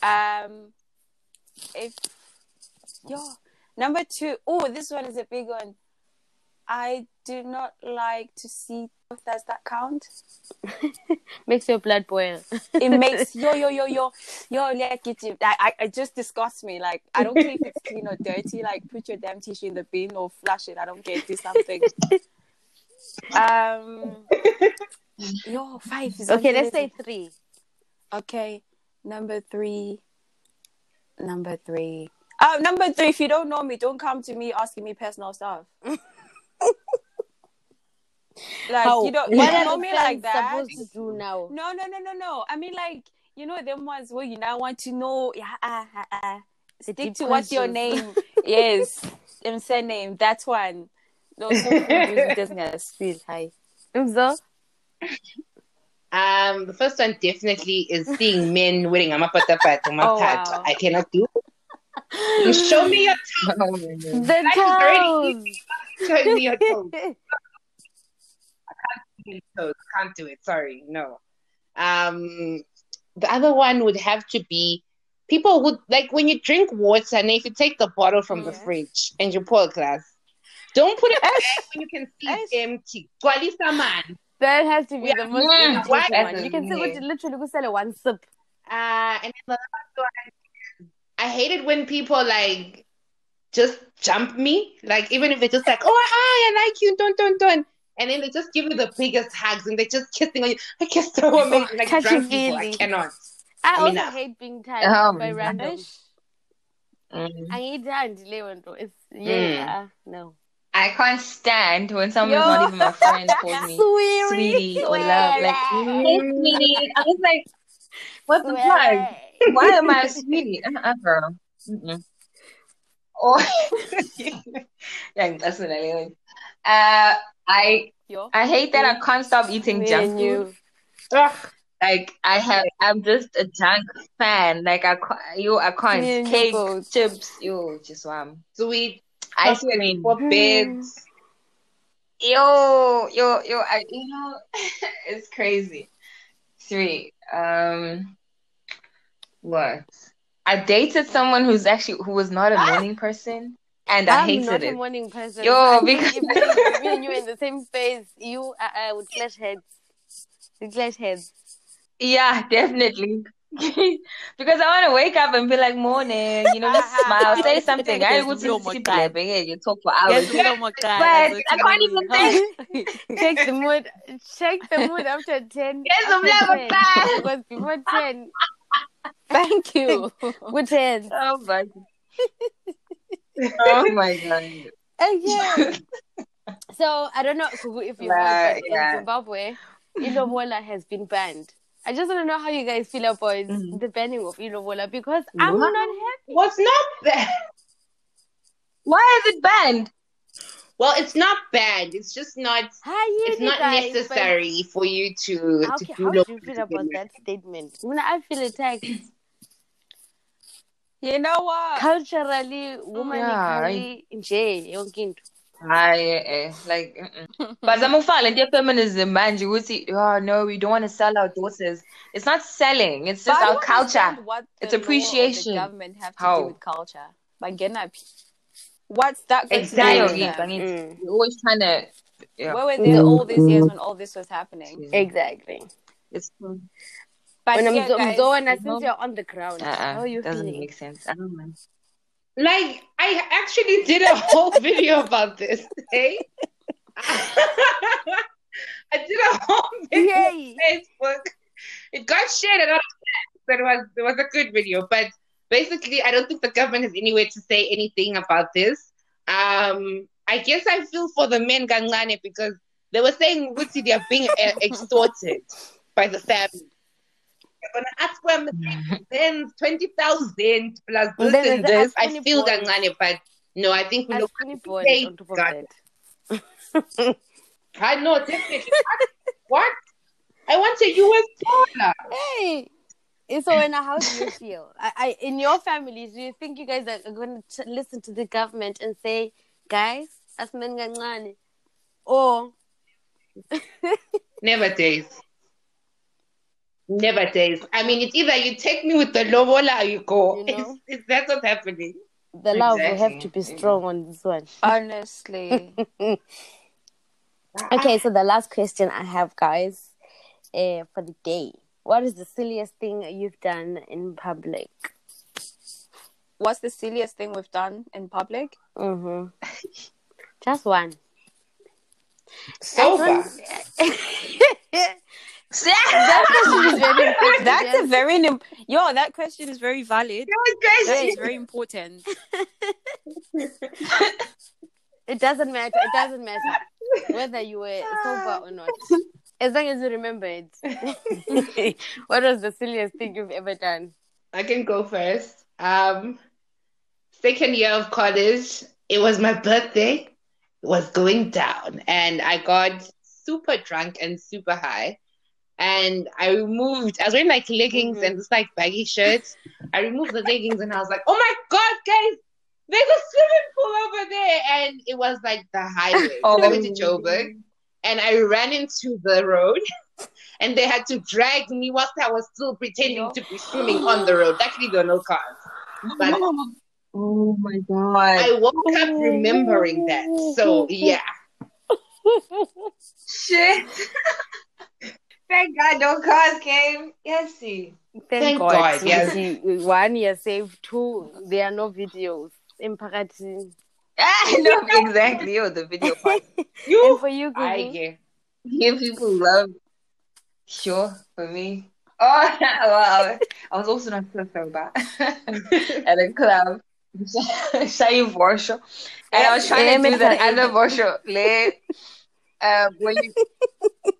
um if yo number two oh this one is a big one. I do not like to see does that count? *laughs* Makes your blood boil. it makes *laughs* yo yo yo yo yo like it I, I it just disgusts me. Like I don't care if it's clean or dirty like put your damn tissue in the bin or flush it. I don't care do something. *laughs* Um yo five okay, let's say three. okay number three number three oh number three if you don't know me don't come to me asking me personal stuff *laughs* like How? you don't you what know me like that supposed to do now? No, no, no, no, no. I mean, like you know, them ones where you now want to know. Yeah, uh, uh, uh, stick deep to what's your name. *laughs* yes, and surname. That one. No, so it doesn't get a spill. Hi. Umzo? Um the first one definitely is seeing men wearing a mapatapata Oh, mapat. wow. I cannot do. *laughs* Show me your toes. Oh my God. The Life is already toes. Show me your toes. toes. Can't do it. Sorry, no. Um, the other one would have to be people would like when you drink water and if you take the bottle from the fridge and you pour a glass, don't put it back Ash. when you can see Ash. it's empty. Gwalisa man. That has to be Yeah. the most Mm, irritating one. You can see Yeah. what literally go sell one sip. Uh, and then the last one, I hate it when people like just jump me. Like even if it's just like, oh hi, I like you, don't don't don't. And then they just give you the biggest hugs and they're just kissing on you. Like you're so amazing. Like touchy drunk people, I cannot. I I mean, also uh, hate being touched Oh by my random. Ash. Mm. Angiyithandi leyo nto. It's yeah, no. I can't stand when someone's Yo. not even my friend calls *laughs* me Sweetie, sweetie or love. Like, hey, sweetie. I was like, what the fuck? Why am I a sweetie? *laughs* Uh-uh, girl. Mm-mm. Or, *laughs* yeah, that's what I mean. Uh, I Yo. I hate that I can't stop eating Me junk food. Like I have, I'm just a junk fan. Like I, you, I can't cake, chips, you just um, Sweet ice cream. for beds. Yo, yo, yo, I, you know, *laughs* it's crazy. Three. Um, what? I dated someone who's actually who was not a morning person, and I I'm hated not a it. morning person. Yo, I because- if me, me and you in the *laughs* same space, you I, uh, would clash heads. We clash heads. Yeah, definitely. *laughs* Because I want to wake up and be like, morning, you know, just *laughs* smile, say something. I would just my sit God. you talk for hours. Guess we don't want that. But I can't even think. *laughs* Check the mood. Check the mood after ten. Yes, I'm after never 10. Because before ten, Thank you. good ten. Oh my Oh my god. Oh, okay. So I don't know if you Nah, heard, yeah. in Zimbabwe, Ilobola has been banned. I just want to know how you guys feel about Mhm. the banning of Ilobola because I'm not happy. What's not bad. Why is it banned? Well, it's not bad. It's just not. Hi, It's you not guys, but necessary for you to How, to how do you feel about that statement? When I feel attacked You know what? culturally, womanically, nje yonke into. Hayi, eh, like, mm-mm. but zamufaka lento feminism manje ukuthi oh no we don't want to sell our daughters. It's not selling. It's just I our culture. What the It's law the appreciation. government have to How? do with culture. Like, get up. What's that going Exactly. to do? Nayo, with Gift, them? I mean, Mm. You're always trying to. Yeah. Where were they all these years when all this was happening? Exactly. It's But when I'm, yeah, so, guys, Zoana, you since know- you're on the ground, uh-uh, how are you doesn't feeling? make sense. I don't know. Like I actually did a whole *laughs* video about this. Hey, *laughs* I did a whole video on Facebook. It got shared a lot of times, but it was it was a good video. But basically, I don't think the government has any way to say anything about this. Um, I guess I feel for the men Gangane because they were saying Wutsi, they are being uh, extorted by the family. They're gonna ask them then *laughs* twenty thousand plus And this then and there's this. I feel that money, but no, I think we look funny boys Hey, on top of God. that. I know definitely. *laughs* what? what? I want a US dollar. Hey! So, Zoana, how do you feel? I, I, in your families, do you think you guys are going to listen to the government and say, guys, asmen gancane? Or Never days. Never days. I mean, it's either you take me with the lobola or you go. You *laughs* know? It's, it's, that's what's happening. the love will have to be strong on this one. honestly, *laughs* Okay, so the last question I have, guys, uh, for the day. What is the silliest thing you've done in public? what's the silliest thing we've done in public? Mm-hmm. *laughs* Just one. Sober. That *laughs* question is very. That's a very imp- yo. That question is very valid. That is very important. *laughs* It doesn't matter. It doesn't matter whether you were sober or not. As long as you remember it. *laughs* what was the silliest thing you've ever done? I can go first. Um, second year of college, it was my birthday. It was going down, and I got super drunk and super high. And I removed. I was wearing like leggings Mhm. and this like baggy shirts. I removed the leggings and I was like, "Oh my god, guys, there's a swimming pool over there!" And it was like the highway. *laughs* Oh. I went to Joburg and I ran into the road. *laughs* And they had to drag me whilst I was still pretending to be swimming on the road. Luckily, there were no cars. But *gasps* Oh my god. I woke up remembering that. So *laughs* yeah, Shit. Thank God no cars came. Yes, see. Thank, Thank God. God, yes. ukuthi One year saved, two, there are no videos. Emphakathini. I know exactly. Yo, the video part. *laughs* And you. for you, I Gugu? get. Give people love. Sure, for me. Oh, *laughs* wow. I was also not so bad. *laughs* at a club. Shy Vosho. And I was trying to do that other Vosho. Le, uh, when *laughs* you,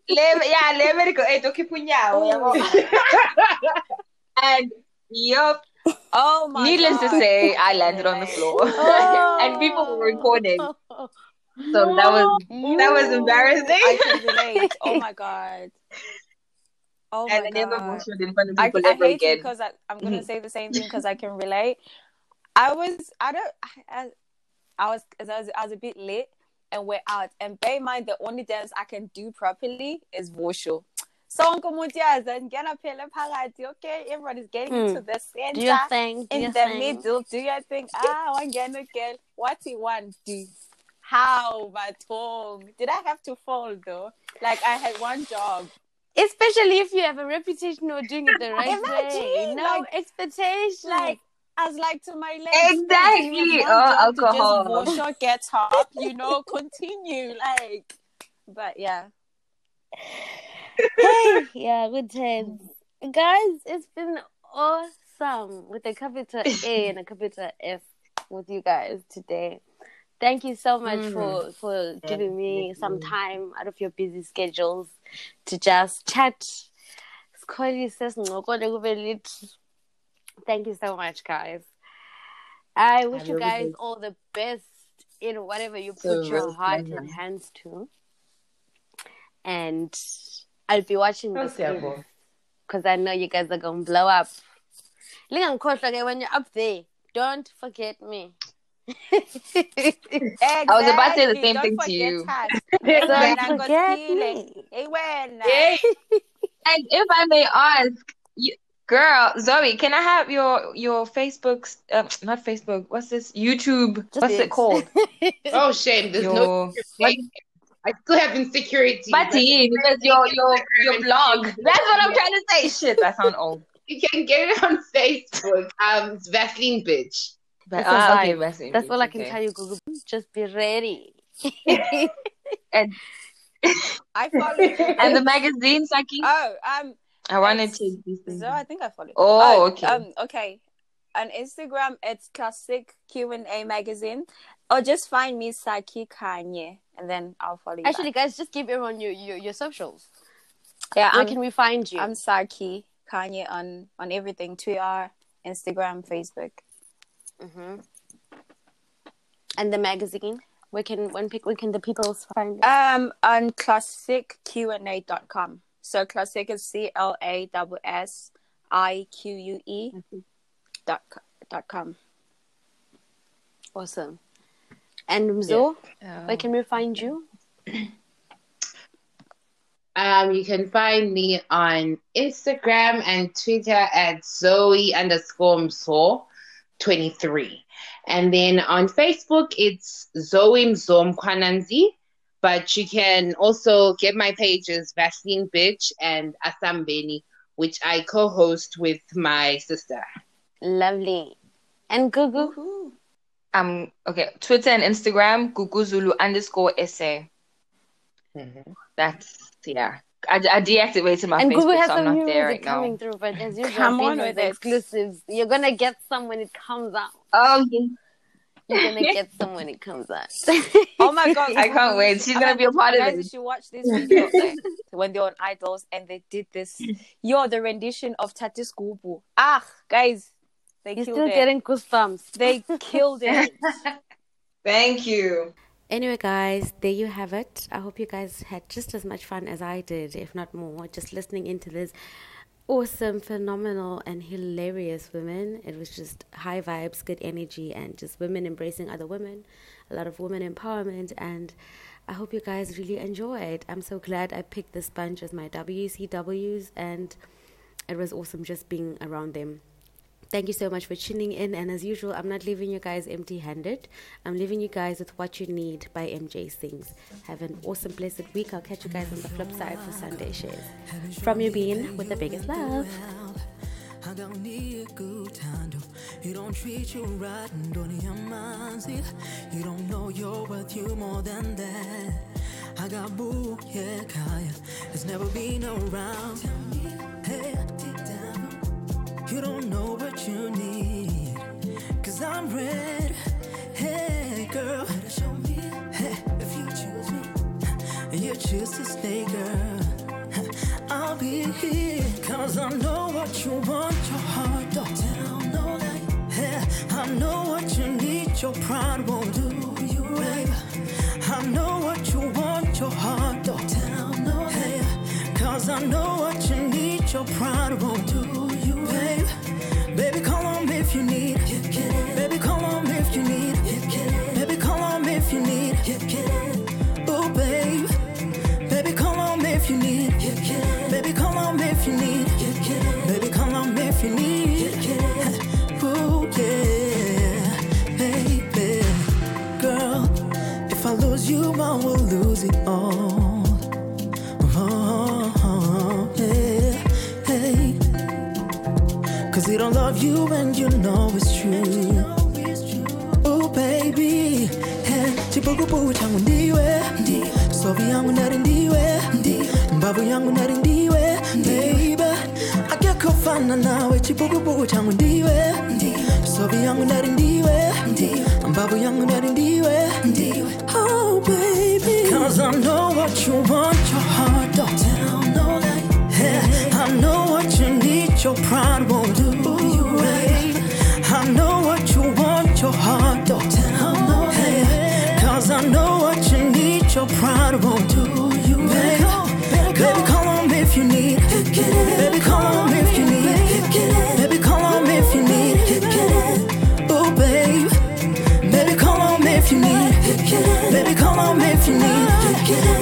le, yeah, le medical aid, okay, punyawo, yabo. *laughs* And, yup, Oh my needless to say, I landed on the floor. *laughs* and people were recording. Oh. So that was that was embarrassing. I can relate. Oh my god. Oh my and I never god. voted in front of I, people I ever hate again. because I, I'm gonna Mhm. say the same thing because I can relate. I was I don't I, I was 'cause I was I was a bit late and we're out and bear in mind the only dance I can do properly is Vosho. Sonke umuntu uyazi ngena phela phakathi okay everyone is getting Hmm. into the Do your center thing. Do in your the thing. middle do your thing ah wangena girl what he want do how Batong did I have to fall though like I had one job Especially if you have a reputation of doing it the *laughs* right way. No like- expectations. like I was like to my legs. Exactly. you have one Oh, to alcohol. Just wash your get up, you know, continue. Like, but yeah. *laughs* hey, yeah, good times. Guys, it's been awesome with a capital A *laughs* and a capital S with you guys today. Thank you so much for, mm-hmm. for giving me some time out of your busy schedules to just chat. Sikhole sesincokole kube lit. Thank you so much, guys. I wish Have you guys day. all the best in whatever you So put your heart and hands to. And I'll be watching this Siyabonga. because I know you guys are gonna blow up. Lingangikhohlwa ke when you're up there. Don't forget me. Exactly. *laughs* I was about to say the same Don't thing to you. us. Don't Wena forget Nkosile. me. Hey, wena. Yay. And if I may ask, you, girl, Zoe, can I have your your Facebook, uh, not Facebook, what's this? YouTube, Just what's it called? *laughs* Oh shame. There's no. Your what? I still have insecurity. Bati, because your your your blog. That's what I'm trying to say. Shit, I sound old. You can get it on Facebook. Um, it's Vaseline bitch. But That's ah, okay. Vaseline, That's all I can okay. tell you, Google. Just be ready. *laughs* And *laughs* I follow you. and the magazine, Saki. Oh, um, I wanted it's- to. be so I think I follow. you. Oh, okay. Um, okay. On Instagram, it's classic Q and A magazine, or just find me Saki Kanye, and then I'll follow you. Actually, back. guys, just give everyone your, your, your socials. yeah, Where I'm, can we find you? I'm Saki Kanye on on everything: Twitter, Instagram, Facebook. hmm And the magazine. Where can when pick where can the people find it? Um, on classicqa.com. So classic is C L A S S I Q U E dot dot com. Awesome. And Mzo, Oh. where can we find you? *clears throat* Um, you can find me on Instagram and Twitter at Zoe underscore Mso 23. And then on Facebook, it's Zoe Mzom Kwananzi. But you can also get my pages, Vaseline Bitch and Asambeni, which I co host with my sister. Lovely. And Gugu? Um, okay, Twitter and Instagram, Guguzulu underscore essay. That's yeah. I, I deactivated my and Facebook, Google has so I'm some not there music right now. coming through, but as *laughs* usual, Come these on are with the it. exclusives. You're gonna get some when it comes out. Oh, yeah. You're gonna *laughs* get some when it comes out. *laughs* Oh my god! *laughs* I can't wait. She's I gonna mean, be a part of guys, you it. should watch this video like, when they're on Idols and they did this. Yo, the rendition of Tatis Gubu. Ah, guys, they You're killed still it. getting goosebumps. They killed it. Thank you. Anyway, guys, there you have it. I hope you guys had just as much fun as I did, if not more, just listening into this awesome, phenomenal, and hilarious women. It was just high vibes, good energy, and just women embracing other women, a lot of women empowerment. And I hope you guys really enjoyed. I'm so glad I picked this bunch as my WCWs, and it was awesome just being around them. Thank you so much for tuning in. And as usual, I'm not leaving you guys empty handed. I'm leaving you guys with What You Need by MJ Sings. Have an awesome, blessed week. I'll catch you guys on the flip side for Sunday shares. From your bean with the biggest love. I don't need a good time. You don't treat you right and don't You don't know you're worth you more than that. I got boo, yeah, Kaya. It's never been around. Hey, you don't know what you need. Cause I'm red. Hey, girl. Show me. Hey, if you choose me, you choose to stay, girl. I'll be here. Cause I know what you want, your heart don't tell no lie. Hey, I know what you need, your pride won't do you right. I know what you want, your heart don't tell no lie. Cause I know what you need, your pride won't do you need. Don't love you and you know it's true. Oh baby, hey, chibugubu changu ndiwe, sovi yangu nari ndiwe, mbavu yangu nari ndiwe, baby. Akekofana nawe chibugubu changu ndiwe, sovi yangu nari ndiwe, mbavu yangu nari ndiwe, oh baby. Cause I know what you want, your heart don't tell no lie. Hey, I know what you need, your pride won't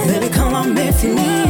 Baby, come on if you need.